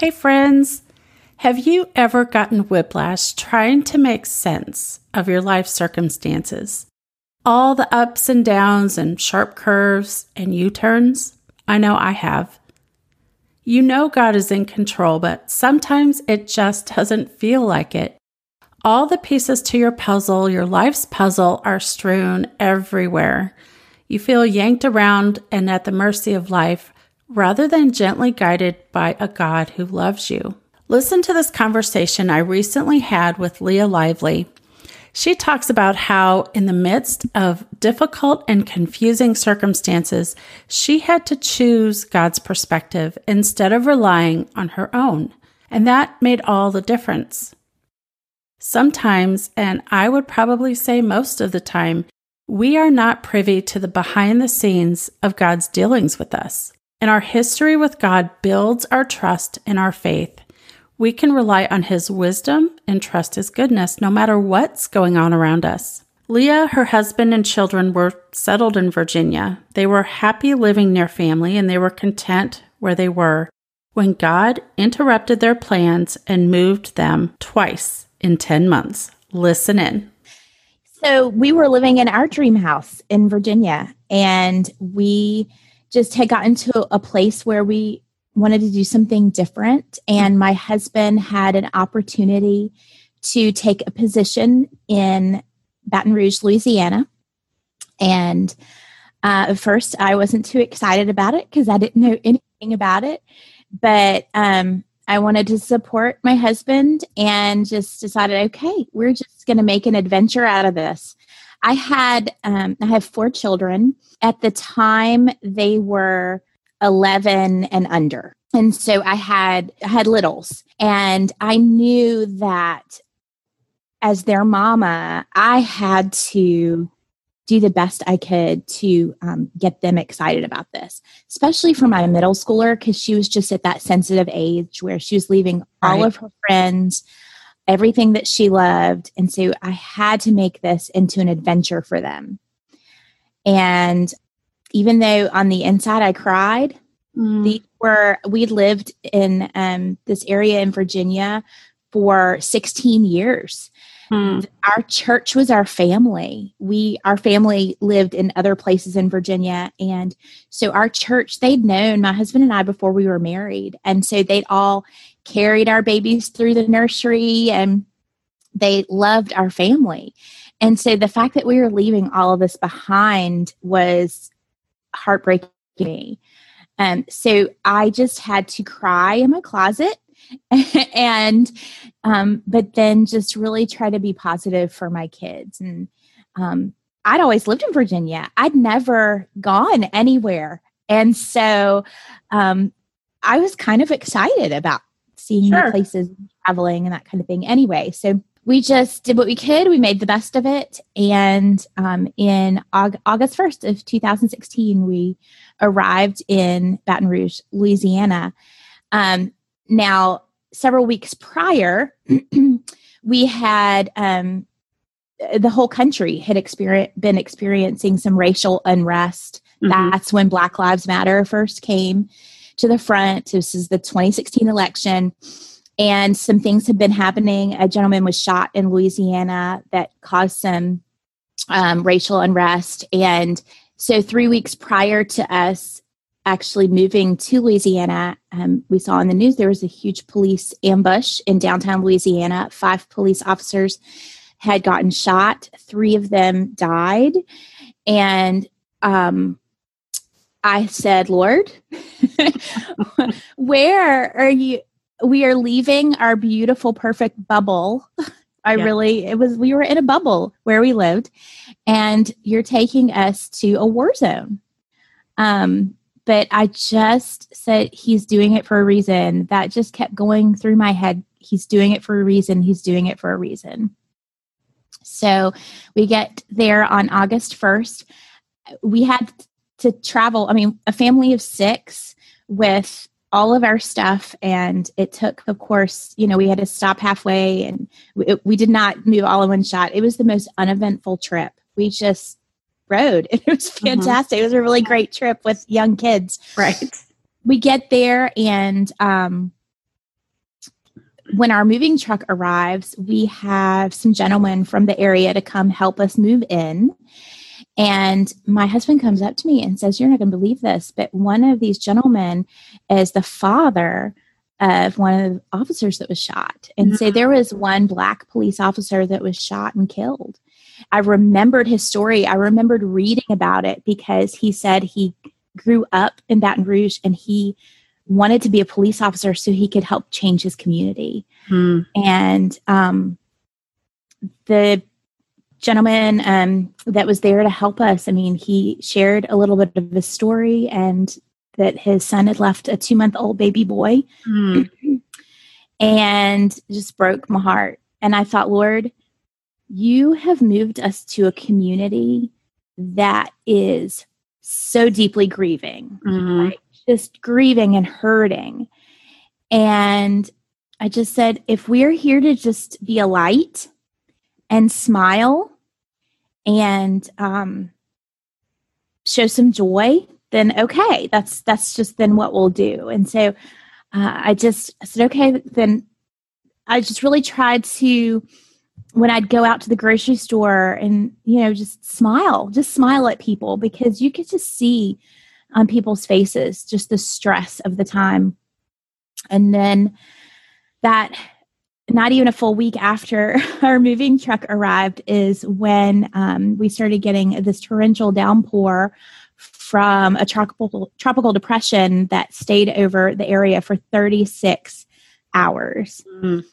Hey, friends. Have you ever gotten whiplash trying to make sense of your life circumstances? All the ups and downs and sharp curves and U turns? I know I have. You know God is in control, but sometimes it just doesn't feel like it. All the pieces to your puzzle, your life's puzzle, are strewn everywhere. You feel yanked around and at the mercy of life rather than gently guided by a God who loves you. Listen to this conversation I recently had with Leah Lively. She talks about how, in the midst of difficult and confusing circumstances, she had to choose God's perspective instead of relying on her own. And that made all the difference. Sometimes, and I would probably say most of the time, we are not privy to the behind the scenes of God's dealings with us. And our history with God builds our trust in our faith we can rely on His wisdom and trust His goodness no matter what's going on around us. Leah, her husband, and children were settled in Virginia. They were happy living near family and they were content where they were when God interrupted their plans and moved them twice in 10 months. Listen in. So, we were living in our dream house in Virginia, and we just had gotten to a place where we wanted to do something different. And my husband had an opportunity to take a position in Baton Rouge, Louisiana. And uh, at first, I wasn't too excited about it because I didn't know anything about it. But um, I wanted to support my husband and just decided, okay, we're just going to make an adventure out of this. I had um, I have four children. At the time, they were 11 and under. And so I had I had littles and I knew that as their mama, I had to do the best I could to um, get them excited about this, especially for my middle schooler, because she was just at that sensitive age where she was leaving all right. of her friends, everything that she loved. And so I had to make this into an adventure for them. And even though on the inside I cried, mm. these were we lived in um, this area in Virginia for 16 years. Mm. Our church was our family. We our family lived in other places in Virginia and so our church they'd known my husband and I before we were married and so they'd all carried our babies through the nursery and they loved our family. And so the fact that we were leaving all of this behind was heartbreaking. Um, so I just had to cry in my closet and um, but then just really try to be positive for my kids and um, i'd always lived in virginia i'd never gone anywhere and so um, i was kind of excited about seeing sure. new places traveling and that kind of thing anyway so we just did what we could. We made the best of it. And um, in Aug- August 1st of 2016, we arrived in Baton Rouge, Louisiana. Um, now, several weeks prior, we had um, the whole country had experience, been experiencing some racial unrest. Mm-hmm. That's when Black Lives Matter first came to the front. This is the 2016 election and some things have been happening. A gentleman was shot in Louisiana that caused some um, racial unrest. And so, three weeks prior to us actually moving to Louisiana, um, we saw in the news there was a huge police ambush in downtown Louisiana. Five police officers had gotten shot, three of them died. And um, I said, Lord, where are you? we are leaving our beautiful, perfect bubble. I yeah. really, it was, we were in a bubble where we lived, and you're taking us to a war zone. Um, but I just said, He's doing it for a reason. That just kept going through my head. He's doing it for a reason. He's doing it for a reason. So we get there on August 1st. We had to travel, I mean, a family of six with all of our stuff. And it took of course you know we had to stop halfway and we, we did not move all in one shot. It was the most uneventful trip. We just rode. And it was mm-hmm. fantastic. It was a really great trip with young kids. Right. We get there and um when our moving truck arrives, we have some gentlemen from the area to come help us move in. And my husband comes up to me and says, You're not going to believe this, but one of these gentlemen is the father of one of the officers that was shot. And so there was one black police officer that was shot and killed. I remembered his story. I remembered reading about it because he said he grew up in Baton Rouge and he wanted to be a police officer so he could help change his community. Mm. And um, the gentleman um, that was there to help us, I mean, he shared a little bit of his story and that his son had left a two month old baby boy mm. and just broke my heart. And I thought, Lord, you have moved us to a community that is so deeply grieving. Like just grieving and hurting. And I just said, if we're here to just be a light and smile and um, show some joy, then okay, that's that's just then what we'll do. And so uh, I just said, okay, then I just really tried to when I'd go out to the grocery store and you know just smile, just smile at people because you get to see on people's faces, just the stress of the time. And then that not even a full week after our moving truck arrived is when um, we started getting this torrential downpour from a tropical tropical depression that stayed over the area for 36 hours. Mm.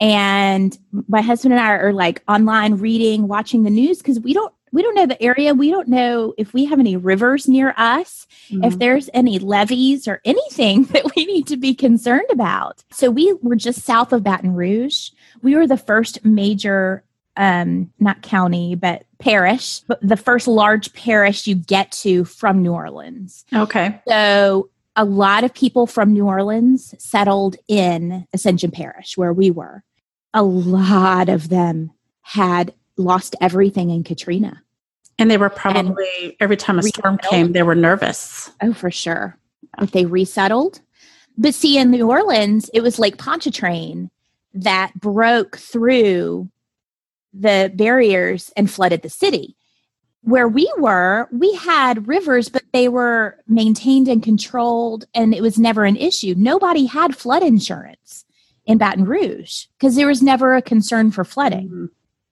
And my husband and I are like online reading, watching the news because we don't we don't know the area. We don't know if we have any rivers near us, mm-hmm. if there's any levees or anything that we need to be concerned about. So we were just south of Baton Rouge. We were the first major, um, not county, but parish, but the first large parish you get to from New Orleans. Okay. So a lot of people from New Orleans settled in Ascension Parish where we were. A lot of them had lost everything in Katrina. And they were probably, and every time a storm came, they were nervous. Oh, for sure. If they resettled. But see, in New Orleans, it was Lake Pontchartrain that broke through the barriers and flooded the city. Where we were, we had rivers, but they were maintained and controlled, and it was never an issue. Nobody had flood insurance in Baton Rouge because there was never a concern for flooding. Mm-hmm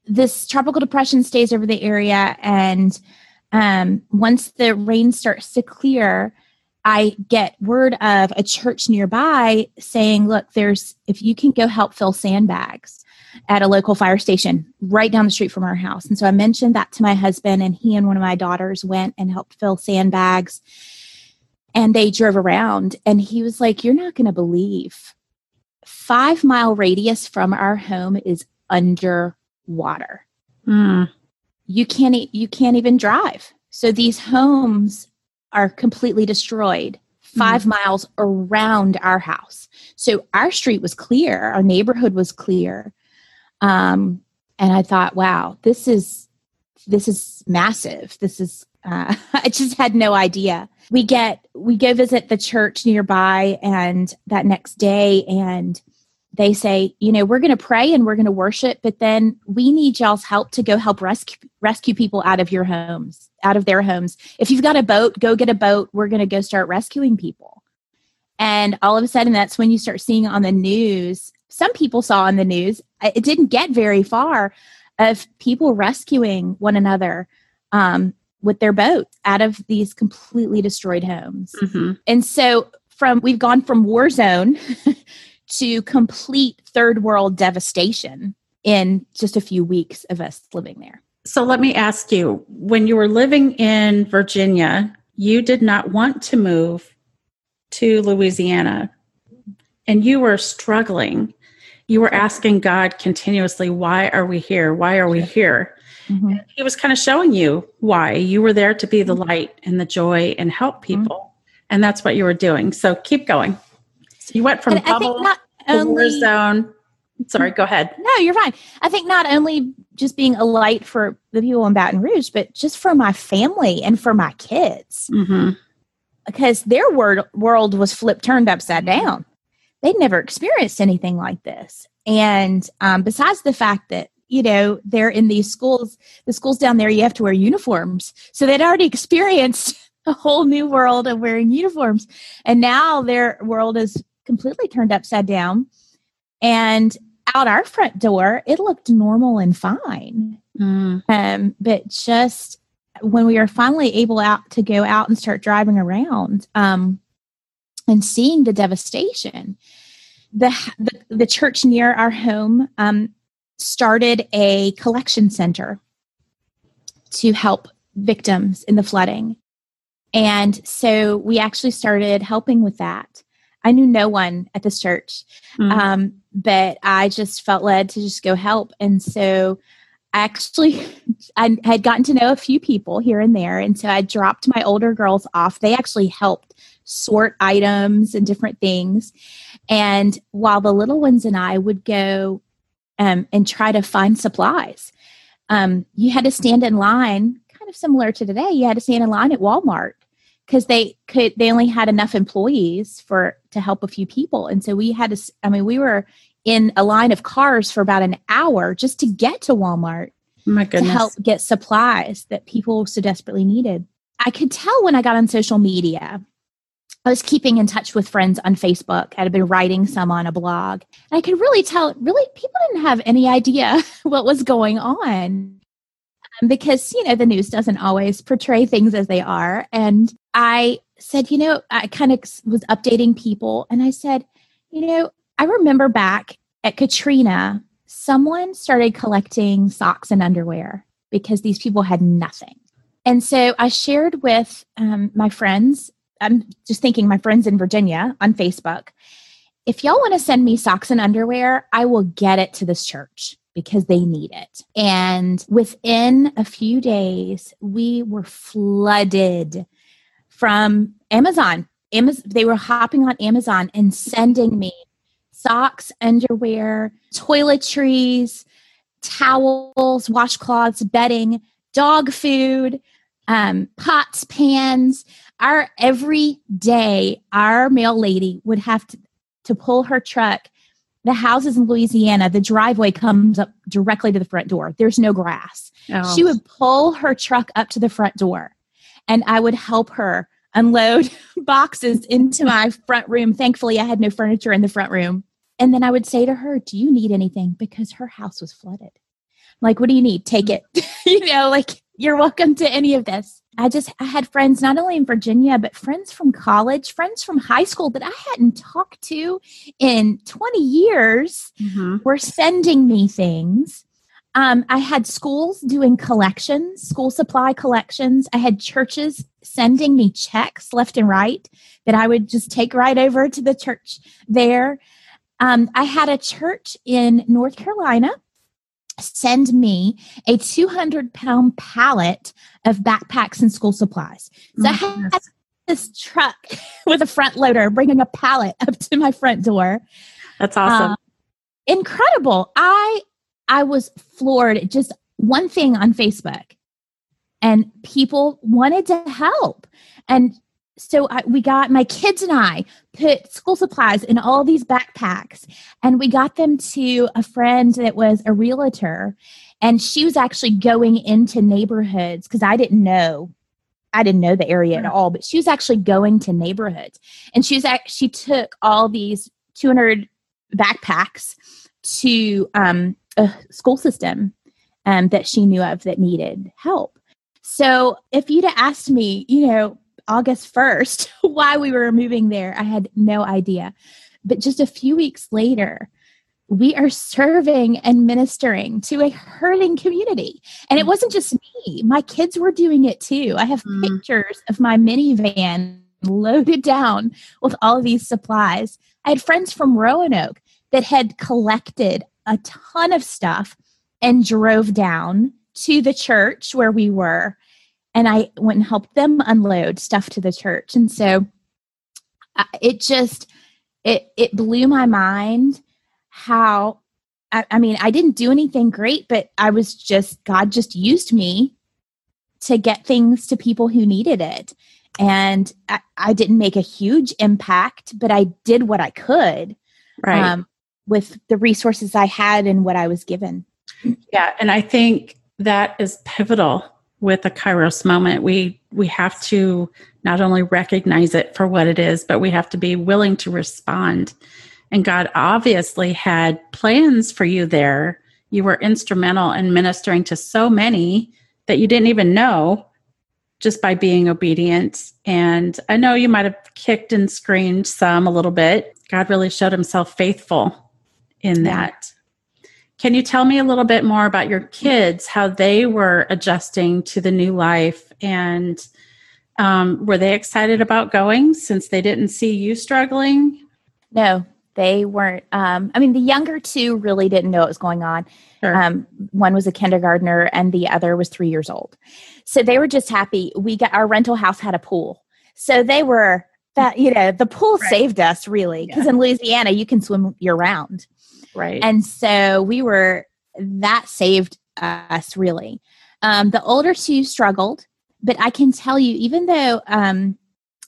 this tropical depression stays over the area and um, once the rain starts to clear i get word of a church nearby saying look there's if you can go help fill sandbags at a local fire station right down the street from our house. And so i mentioned that to my husband and he and one of my daughters went and helped fill sandbags and they drove around and he was like you're not going to believe. Five mile radius from our home is under water. Mm. You can't you can't even drive. So these homes are completely destroyed 5 mm. miles around our house. So our street was clear, our neighborhood was clear. Um, and I thought, wow, this is this is massive. This is uh, I just had no idea. We get we go visit the church nearby, and that next day, and they say, you know, we're going to pray and we're going to worship, but then we need y'all's help to go help rescue rescue people out of your homes, out of their homes. If you've got a boat, go get a boat. We're going to go start rescuing people. And all of a sudden, that's when you start seeing on the news. Some people saw on the news. It didn't get very far of people rescuing one another um, with their boat out of these completely destroyed homes. Mm-hmm. And so, from we've gone from war zone to complete third world devastation in just a few weeks of us living there. So let me ask you when you were living in Virginia, you did not want to move to Louisiana and you were struggling. You were asking God continuously, Why are we here? Why are we here? Mm-hmm. He was kind of showing you why. You were there to be the mm-hmm. light and the joy and help mm-hmm. people. Mm-hmm. And that's what you were doing. So keep going. So you went from and bubble not only, war zone. Sorry, go ahead. No, you're fine. I think not only just being a light for the people in Baton Rouge, but just for my family and for my kids. Mm-hmm. Because their word, world was flipped, turned upside down. they'd never experienced anything like this. And um, besides the fact that you know they're in these schools, the schools down there you have to wear uniforms, so they'd already experienced a whole new world of wearing uniforms, and now their world is completely turned upside down. And out our front door, it looked normal and fine. Mm. Um, but just when we were finally able out to go out and start driving around um, and seeing the devastation, the, the, the church near our home um, started a collection center to help victims in the flooding. And so we actually started helping with that. I knew no one at this church, mm. um, but I just felt led to just go help. And so I actually I had gotten to know a few people here and there. And so I dropped my older girls off. They actually helped sort items and different things. And while the little ones and I would go um, and try to find supplies, um, you had to stand in line, kind of similar to today. You had to stand in line at Walmart because they could they only had enough employees for to help a few people and so we had to i mean we were in a line of cars for about an hour just to get to walmart to help get supplies that people so desperately needed i could tell when i got on social media I was keeping in touch with friends on Facebook. I had been writing some on a blog. And I could really tell, really, people didn't have any idea what was going on um, because, you know, the news doesn't always portray things as they are. And I said, you know, I kind of was updating people and I said, you know, I remember back at Katrina, someone started collecting socks and underwear because these people had nothing. And so I shared with um, my friends, I'm just thinking my friends in Virginia on Facebook, if y'all want to send me socks and underwear, I will get it to this church because they need it. And within a few days, we were flooded from Amazon. Amazon they were hopping on Amazon and sending me socks, underwear, toiletries, towels, washcloths, bedding, dog food, um, pots, pans. Our every day, our mail lady would have to, to pull her truck. The houses in Louisiana, the driveway comes up directly to the front door. There's no grass. Oh. She would pull her truck up to the front door and I would help her unload boxes into my front room. Thankfully, I had no furniture in the front room. And then I would say to her, Do you need anything? Because her house was flooded. Like, what do you need? Take it. you know, like, you're welcome to any of this. I just, I had friends not only in Virginia, but friends from college, friends from high school that I hadn't talked to in 20 years mm-hmm. were sending me things um, I had schools doing collections, school supply collections. I had churches sending me checks left and right that I would just take right over to the church there. Um, I had a church in North Carolina send me a 200 pound pallet of backpacks and school supplies. So oh, I had this truck with a front loader bringing a pallet up to my front door. That's awesome. Uh, incredible. I I was floored. Just one thing on Facebook, and people wanted to help. And so I, we got my kids and I put school supplies in all these backpacks, and we got them to a friend that was a realtor, and she was actually going into neighborhoods because I didn't know I didn't know the area at all, but she was actually going to neighborhoods. And she was at, she took all these 200 backpacks to um, a school system um, that she knew of that needed help. So if you'd have asked me, you know, August 1st, why we were moving there, I had no idea. But just a few weeks later, we are serving and ministering to a hurting community. And it mm. wasn't just me, my kids were doing it too. I have mm. pictures of my minivan loaded down with all of these supplies. I had friends from Roanoke that had collected a ton of stuff and drove down to the church where we were and I went and helped them unload stuff to the church. And so uh, it just it it blew my mind how I, I, mean I didn't do anything great, but I was just God just used me to get things to people who needed it. And I, I didn't make a huge impact, but I did what I could right. Um, with the resources I had and what I was given. Yeah, and I think that is pivotal with the Kairos moment. We we have to not only recognize it for what it is, but we have to be willing to respond. And God obviously had plans for you there. You were instrumental in ministering to so many that you didn't even know just by being obedient. And I know you might have kicked and screamed some a little bit. God really showed himself faithful in that. Can you tell me a little bit more about your kids, how they were adjusting to the new life? And um, were they excited about going since they didn't see you struggling? No, they weren't. Um, I mean, the younger two really didn't know what was going on. Sure. Um, one was a kindergartner and the other was three years old. So they were just happy. We got our rental house had a pool. So they were that, you know, the pool right. saved us really because yeah. in Louisiana you can swim year round. Right. And so we were, that saved us really. Um, the older two struggled, but I can tell you, even though um,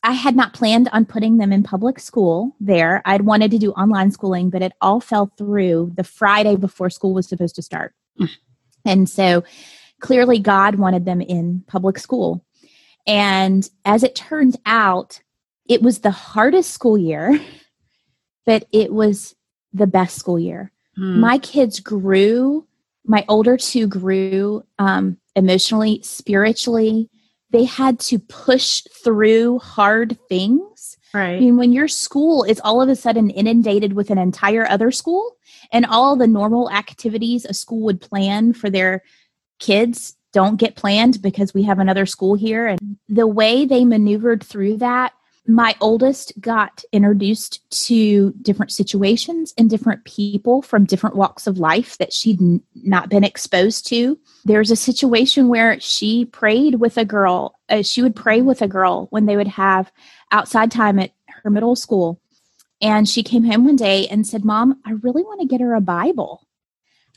I had not planned on putting them in public school there, I'd wanted to do online schooling, but it all fell through the Friday before school was supposed to start. Mm. And so clearly, God wanted them in public school. And as it turned out, it was the hardest school year, but it was the best school year. Mm. My kids grew, my older two grew um, emotionally, spiritually. They had to push through hard things. Right. I mean, when your school is all of a sudden inundated with an entire other school and all the normal activities a school would plan for their kids don't get planned because we have another school here. And the way they maneuvered through that my oldest got introduced to different situations and different people from different walks of life that she'd n- not been exposed to. There's a situation where she prayed with a girl. Uh, she would pray with a girl when they would have outside time at her middle school. And she came home one day and said, Mom, I really want to get her a Bible.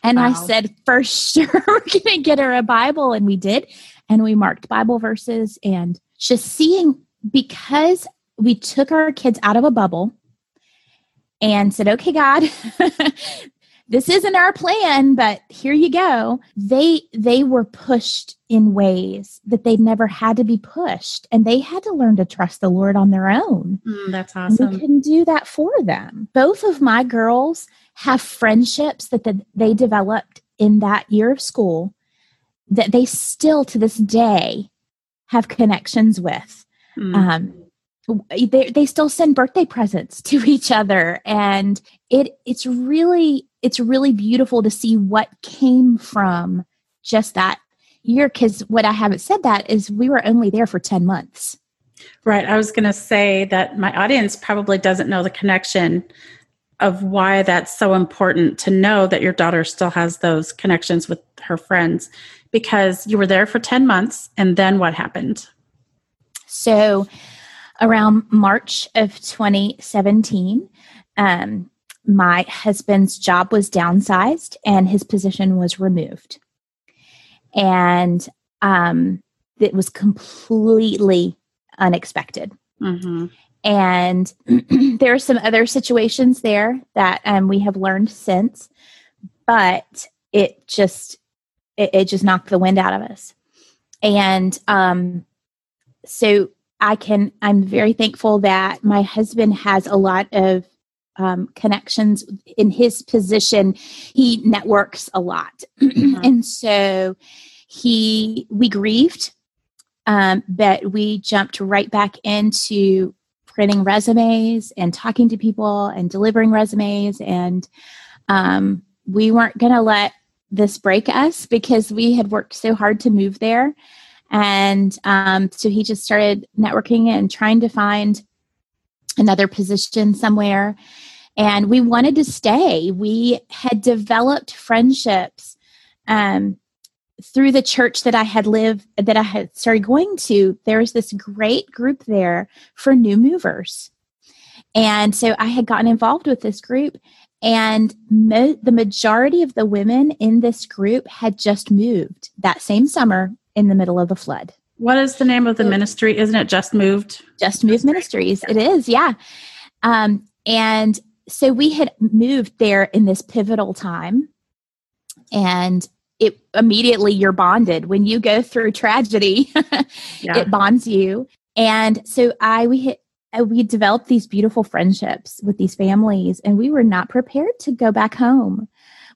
And wow. I said, For sure, we're going to get her a Bible. And we did. And we marked Bible verses and just seeing because we took our kids out of a bubble and said, okay, God, this isn't our plan, but here you go. They they were pushed in ways that they'd never had to be pushed, and they had to learn to trust the Lord on their own. Mm, that's awesome. And we couldn't do that for them. Both of my girls have friendships that the, they developed in that year of school that they still to this day have connections with. Mm. Um, they, they still send birthday presents to each other. And it it's really it's really beautiful to see what came from just that year. Because what i haven't said that is we were only there for 10 months. Right. I was going to say that my audience probably doesn't know the connection of why that's so important to know that your daughter still has those connections with her friends because you were there for 10 months and then what happened? So around March of 2017, um, my husband's job was downsized and his position was removed. And um, it was completely unexpected. Mm-hmm. And there are some other situations there that um, we have learned since, but it just it, it just knocked the wind out of us. And um, so I can, I'm very thankful that my husband has a lot of um, connections in his position. He networks a lot. Mm-hmm. and so he, we grieved, um, but we jumped right back into printing resumes and talking to people and delivering resumes. And um, we weren't going to let this break us because we had worked so hard to move there. And um, so he just started networking and trying to find another position somewhere. And we wanted to stay. We had developed friendships um, through the church that I had lived, that I had started going to. There was this great group there for new movers. And so I had gotten involved with this group, and mo- the majority of the women in this group had just moved that same summer in the middle of the flood. What is the name of the ministry? Isn't it Just Moved? Just Moved Ministries. It is, yeah. Um, and so we had moved there in this pivotal time and it immediately you're bonded when you go through tragedy yeah. it bonds you and so i we hit uh, we developed these beautiful friendships with these families and we were not prepared to go back home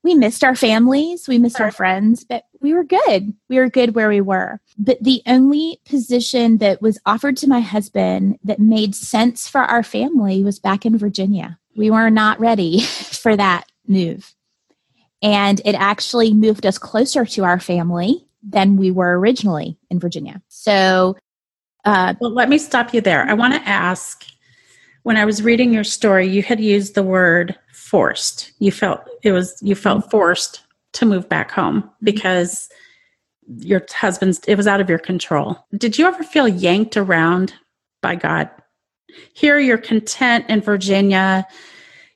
we missed our families we missed our friends but we were good. We were good where we were. But the only position that was offered to my husband that made sense for our family was back in virginia. We were not ready for that move. And it actually moved us closer to our family than we were originally in virginia. So uh, well, let me stop you there. I want to ask when I was reading your story, you had used the word forced. You felt it was you felt forced to move back home because your husband's it was out of your control. Did you ever feel yanked around by God? Here you're content in Virginia,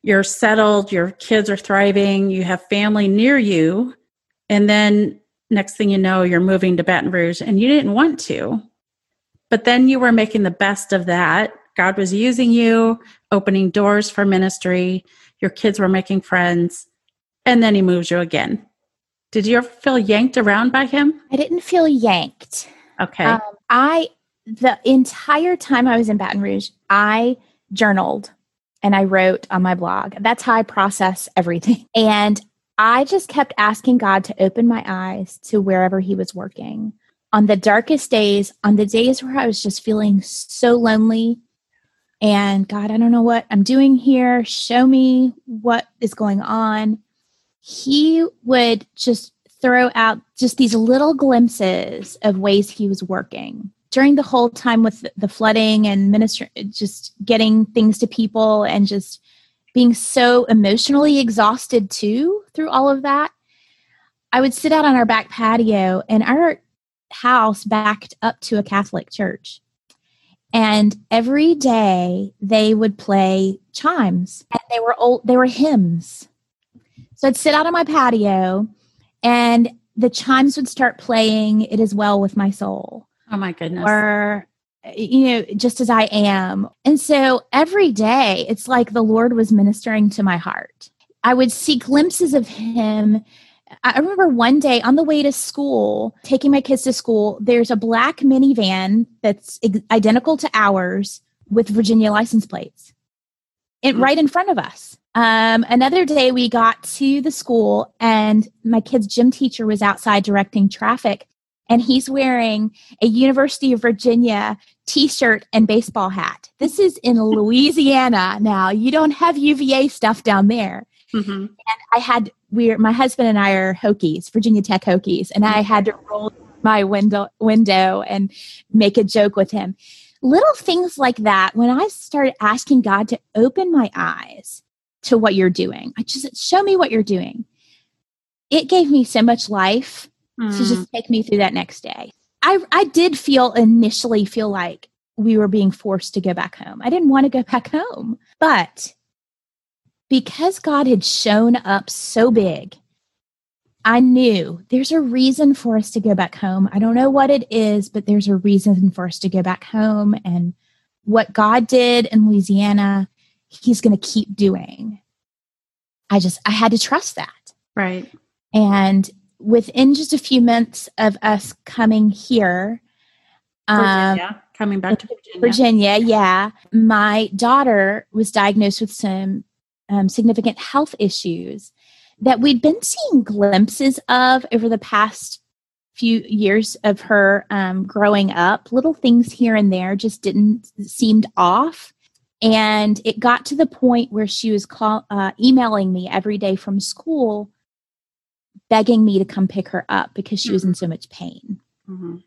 you're settled, your kids are thriving, you have family near you, and then next thing you know, you're moving to Baton Rouge and you didn't want to. But then you were making the best of that. God was using you, opening doors for ministry. Your kids were making friends. And then he moves you again. Did you ever feel yanked around by him? I didn't feel yanked. Okay. Um, I, the entire time I was in Baton Rouge, I journaled and I wrote on my blog. That's how I process everything. And I just kept asking God to open my eyes to wherever He was working on the darkest days, on the days where I was just feeling so lonely and God, I don't know what I'm doing here. Show me what is going on. He would just throw out just these little glimpses of ways he was working during the whole time with the flooding and minister just getting things to people and just being so emotionally exhausted too through all of that i would sit out on our back patio and our house backed up to a Catholic church. And every day they would play chimes and they were old they were hymns. So I'd sit out on my patio and the chimes would start playing It Is Well With My Soul. Oh my goodness. Or you know, just as I am. And so every day it's like the Lord was ministering to my heart. I would see glimpses of him I remember one day on the way to school, taking my kids to school, there's a black minivan that's identical to ours with Virginia license plates it, mm-hmm. right in front of us. Um, another day, we got to the school, and my kid's gym teacher was outside directing traffic, and he's wearing a University of Virginia t shirt and baseball hat. This is in Louisiana now. You don't have UVA stuff down there. Mm-hmm. And I had we're my husband and I are Hokies, Virginia Tech Hokies, and I had to roll my window window and make a joke with him. Little things like that. When I started asking God to open my eyes to what you're doing, I just show me what you're doing. It gave me so much life mm. to just take me through that next day. I I did feel initially feel like we were being forced to go back home. I didn't want to go back home, but because God had shown up so big, I knew there's a reason for us to go back home. I don't know what it is, but there's a reason for us to go back home. And what God did in Louisiana, He's going to keep doing. I just, I had to trust that. Right. And within just a few months of us coming here, Virginia, um, coming back to Virginia. Virginia, yeah. My daughter was diagnosed with some um, significant health issues that we'd been seeing glimpses of over the past few years of her um, growing up. Little things here and there just didn't seemed off. And it got to the point where she was call, uh, emailing me every day from school, begging me to come pick her up because she mm-hmm. was in so much pain. Mm-hmm.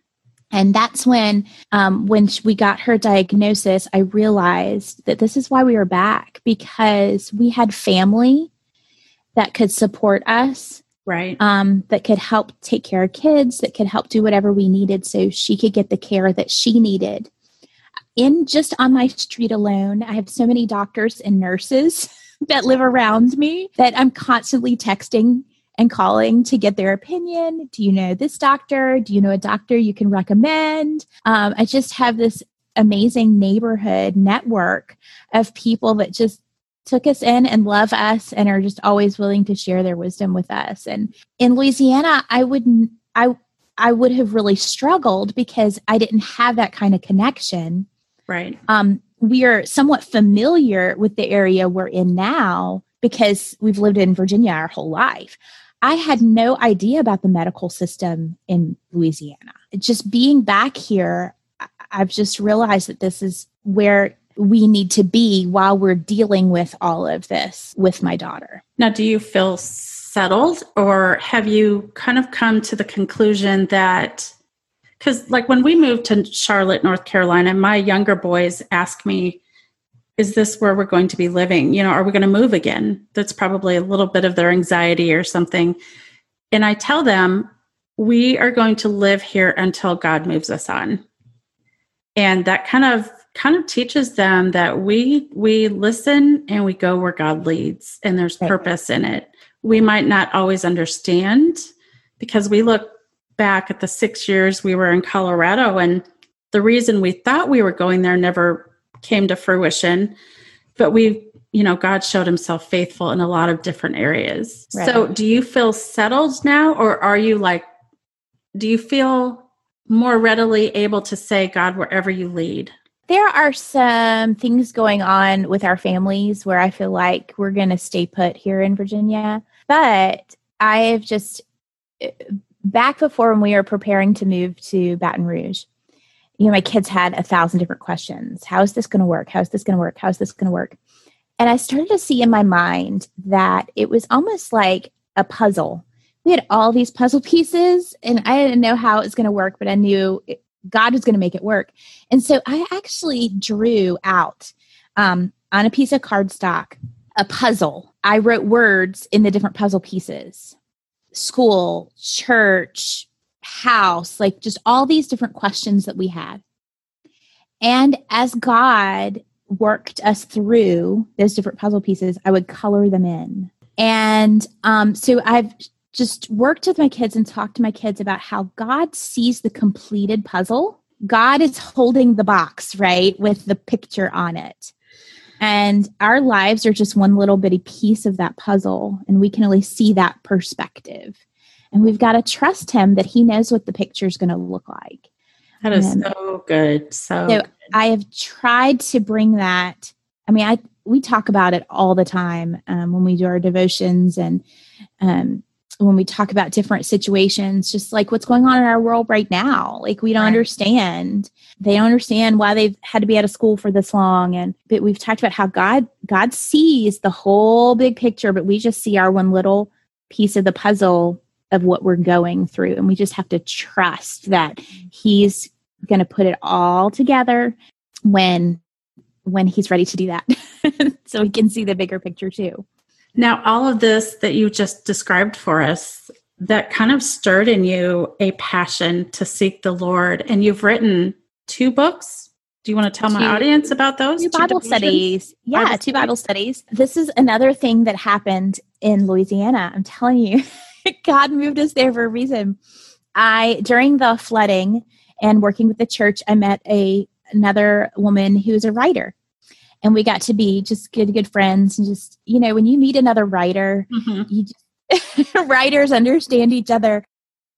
And that's when, um, when we got her diagnosis, I realized that this is why we were back because we had family that could support us, right? Um, that could help take care of kids, that could help do whatever we needed, so she could get the care that she needed. In just on my street alone, I have so many doctors and nurses that live around me that I'm constantly texting and calling to get their opinion. Do you know this doctor? Do you know a doctor you can recommend? Um, I just have this amazing neighborhood network of people that just took us in and love us and are just always willing to share their wisdom with us. And in Louisiana, I wouldn't, I I would have really struggled because I didn't have that kind of connection. Right. Um, we are somewhat familiar with the area we're in now because we've lived in Virginia our whole life. I had no idea about the medical system in Louisiana. Just being back here, I've just realized that this is where we need to be while we're dealing with all of this with my daughter. Now, do you feel settled or have you kind of come to the conclusion that because like when we moved to charlotte north carolina my younger boys ask me is this where we're going to be living? You know are we going to move again? That's probably a little bit of their anxiety or something. And i tell them we are going to live here until god moves us on. And that kind of kind of teaches them that we we listen and we go where god leads and there's purpose in it. We might not always understand because we look back at the six years we were in Colorado and the reason we thought we were going there never came to fruition. But we, you know, God showed himself faithful in a lot of different areas. Right. So do you feel settled now or are you like, do you feel more readily able to say, God, wherever you lead? There are some things going on with our families where I feel like we're going to stay put here in Virginia. But I've just, eh, back before when we were preparing to move to Baton Rouge, you know, my kids had a thousand different questions. How is this going to work? How is this going to work? How is this going to work? And I started to see in my mind that it was almost like a puzzle. We had all these puzzle pieces, and I didn't know how it was going to work, but I knew it, God was going to make it work. And so I actually drew out um, on a piece of cardstock a puzzle. I wrote words in the different puzzle pieces school, church, house, like just all these different questions that we had. And as God worked us through those different puzzle pieces, I would color them in. And um, so I've just worked with my kids and talked to my kids about how God sees the completed puzzle. God is holding the box, right, with the picture on it. And our lives are just one little bitty piece of that puzzle, and we can only see that perspective. And we've got to trust him that he knows what the picture is going to look like. That is and so good. So, so good. I have tried to bring that. I mean, I we talk about it all the time um, when we do our devotions and um, when we talk about different situations, just like what's going on in our world right now. Like we don't right. understand. They don't understand why they've had to be out of school for this long. And but we've talked about how God God sees the whole big picture, but we just see our one little piece of the puzzle of what we're going through. And we just have to trust that He's gonna put it all together when when he's ready to do that. so we can see the bigger picture too. Now, all of this that you just described for us, that kind of stirred in you a passion to seek the Lord. And you've written two books. Do you want to tell two, my audience about those? Two, two Bible studies. Yeah, Bible two. Bible studies. This is another thing that happened in Louisiana. I'm telling you, God moved us there for a reason. I, during the flooding and working with the church, I met a another woman who's a writer and we got to be just good good friends and just you know when you meet another writer mm-hmm. you just, writers understand each other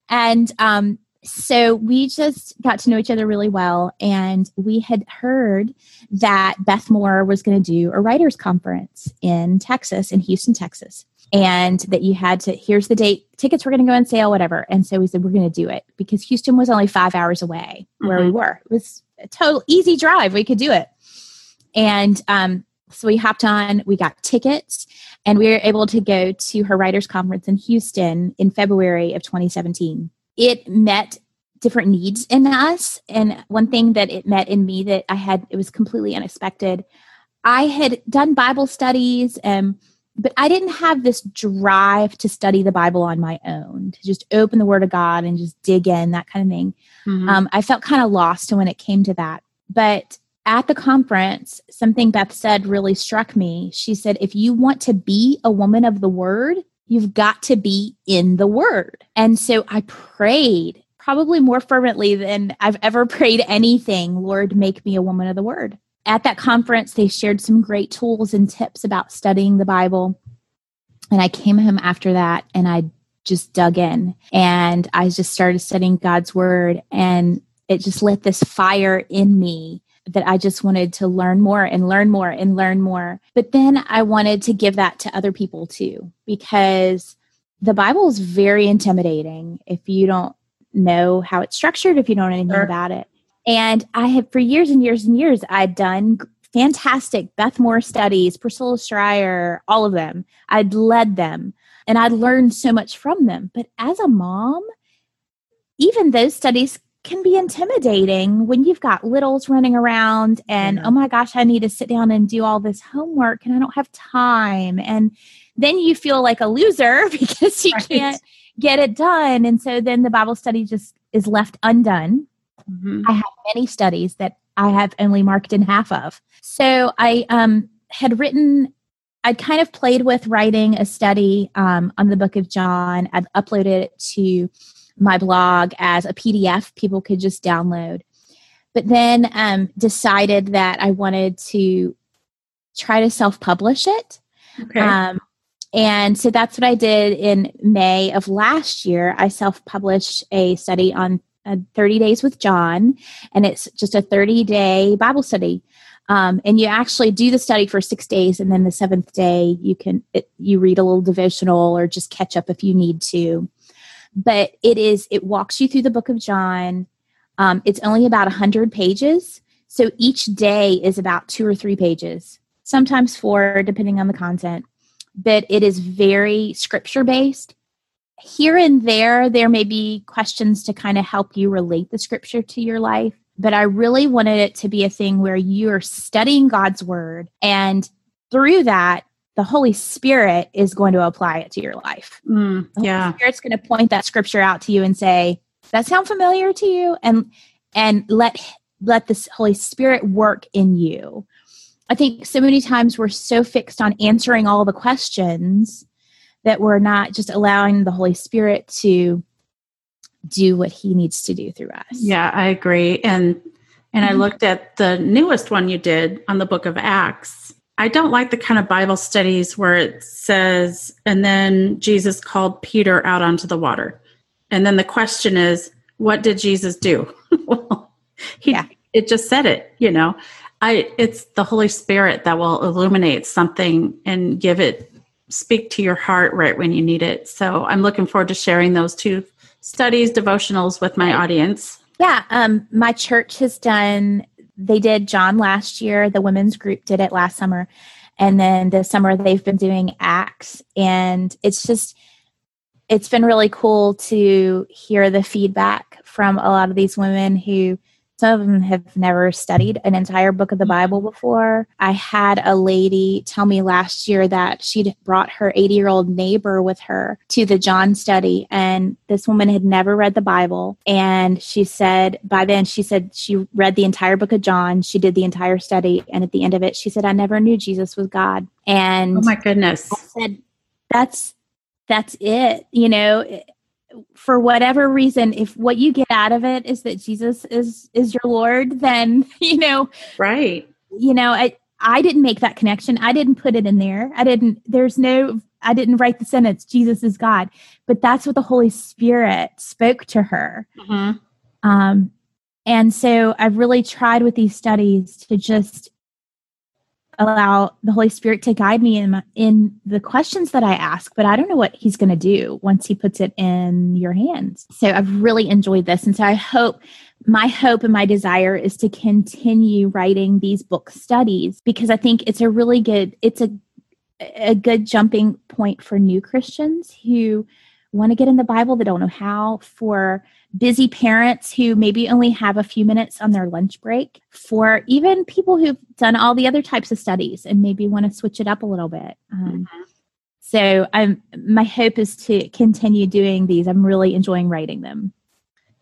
and um so we just got to know each other really well and we had heard that beth moore was going to do a writers conference in texas in houston texas and that you had to here's the date tickets were going to go on sale whatever and so we said we're going to do it because houston was only five hours away where mm-hmm. we were it was a total easy drive we could do it and um, so we hopped on, we got tickets, and we were able to go to her writers' conference in Houston in February of 2017. It met different needs in us. And one thing that it met in me that I had, it was completely unexpected. I had done Bible studies, um, but I didn't have this drive to study the Bible on my own, to just open the Word of God and just dig in, that kind of thing. Mm-hmm. Um, I felt kind of lost when it came to that. But at the conference, something Beth said really struck me. She said, if you want to be a woman of the word, you've got to be in the word. And so I prayed probably more fervently than I've ever prayed anything, Lord, make me a woman of the word. At that conference, they shared some great tools and tips about studying the Bible. And I came home after that and I just dug in and I just started studying God's word. And it just lit this fire in me that I just wanted to learn more and learn more and learn more. But then I wanted to give that to other people too, because the Bible is very intimidating if you don't know how it's structured, if you don't know anything sure. about it. And I have, for years and years and years, I'd done fantastic Beth Moore studies, Priscilla Shirer, all of them. I'd led them and I'd learned so much from them. But as a mom, even those studies can be intimidating when you've got littles running around and, yeah. oh my gosh, I need to sit down and do all this homework and I don't have time. And then you feel like a loser because you right. can't get it done. And so then the Bible study just is left undone. Mm-hmm. I have many studies that I have only marked in half of. So I um, had written, I'd kind of played with writing a study um, on the book of John. I'd uploaded it to my blog as a PDF people could just download. But then um, decided that I wanted to try to self publish it. Okay. Um, and so that's what I did in May of last year. I self published a study on uh, 30 Days with John, and it's just a 30 day Bible study. Um, and you actually do the study for six days, and then the seventh day you can it, you read a little devotional or just catch up if you need to. But it is it walks you through the book of John. Um, it's only about 100 pages, so each day is about two or three pages, sometimes four, depending on the content. But it is very scripture based here and there, there may be questions to kind of help you relate the scripture to your life. But I really wanted it to be a thing where you're studying God's word, and through that, the Holy Spirit is going to apply it to your life. Mm, yeah. The Spirit's going to point that scripture out to you and say, that sound familiar to you? And and let let this Holy Spirit work in you. I think so many times we're so fixed on answering all the questions that we're not just allowing the Holy Spirit to do what he needs to do through us. Yeah, I agree. And and mm-hmm. I looked at the newest one you did on the book of Acts. I don't like the kind of Bible studies where it says, and then Jesus called Peter out onto the water. And then the question is, what did Jesus do? well, he yeah. it just said it, you know. I it's the Holy Spirit that will illuminate something and give it speak to your heart right when you need it. So I'm looking forward to sharing those two studies, devotionals with my audience. Yeah, um, my church has done, they did John last year, the women's group did it last summer. And then this summer they've been doing Acts. And it's just, it's been really cool to hear the feedback from a lot of these women who some of them have never studied an entire book of the mm-hmm. Bible before. I had a lady tell me last year that she'd brought her 80 year old neighbor with her to the John study, and this woman had never read the Bible. And she said, by then, she said she read the entire book of John, she did the entire study, and at the end of it, she said, I never knew Jesus was God. And oh my goodness. I said, that's that's it you know for whatever reason if what you get out of it is that jesus is is your lord then you know right. you know i i didn't make that connection. I didn't put it in there. I didn't there's no i didn't write the sentence jesus is god. But that's what the holy spirit spoke to her. Mm-hmm. um and so i've really tried with these studies to just allow the Holy Spirit to guide me in in the questions that I ask, but I don't know what he's going to do once he puts it in your hands. So I've really enjoyed this and so I hope my hope and my desire is to continue writing these book studies because I think it's a really good it's a a good jumping point for new Christians who want to get in the Bible that don't know how for busy parents who maybe only have a few minutes on their lunch break, for even people who've done all the other types of studies and maybe want to switch it up a little bit. Um, mm-hmm. So I'm my hope is to continue doing these. I'm really enjoying writing them.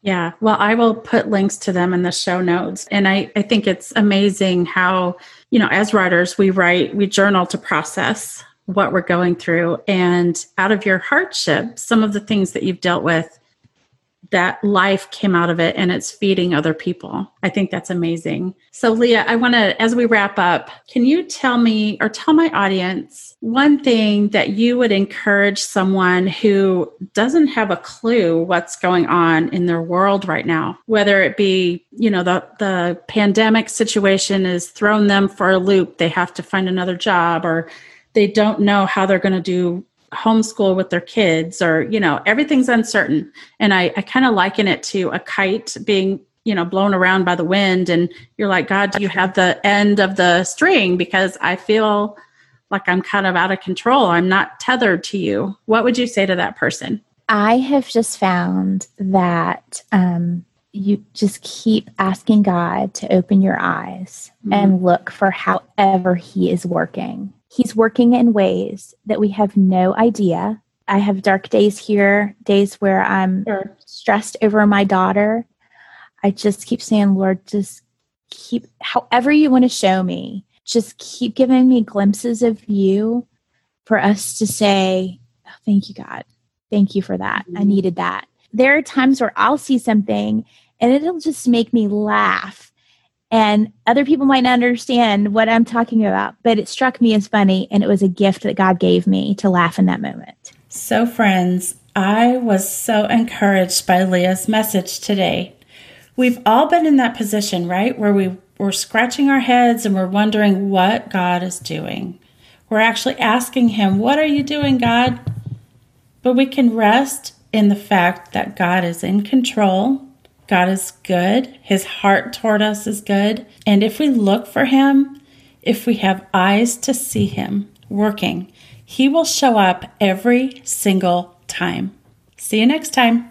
Yeah, well, I will put links to them in the show notes. And I, I think it's amazing how, you know, as writers, we write, we journal to process what we're going through. And out of your hardship, some of the things that you've dealt with that life came out of it and it's feeding other people. I think that's amazing. So, Leah, I want to, as we wrap up, can you tell me or tell my audience one thing that you would encourage someone who doesn't have a clue what's going on in their world right now, whether it be, you know, the, the pandemic situation has thrown them for a loop, they have to find another job or they don't know how they're going to do homeschool with their kids or you know everything's uncertain. And i, I kind of liken it to a kite being you know blown around by the wind and you're like god do you have the end of the string? Because i feel like i'm kind of out of control. I'm not tethered to you. What would you say to that person? I have just found that um, you just keep asking god to open your eyes mm-hmm. and look for however he is working He's working in ways that we have no idea. I have dark days here, days where I'm sure. stressed over my daughter. I just keep saying, Lord, just keep, however you want to show me, just keep giving me glimpses of you for us to say, oh, Thank you, God. Thank you for that. Mm-hmm. I needed that. There are times where I'll see something and it'll just make me laugh and other people might not understand what I'm talking about, but it struck me as funny and it was a gift that God gave me to laugh in that moment. So, friends, I was so encouraged by Leah's message today. We've all been in that position, right? Where we, we're scratching our heads and we're wondering what God is doing. We're actually asking Him, What are you doing, God? But we can rest in the fact that God is in control God is good, His heart toward us is good. And if we look for Him, if we have eyes to see Him working, He will show up every single time. See you next time.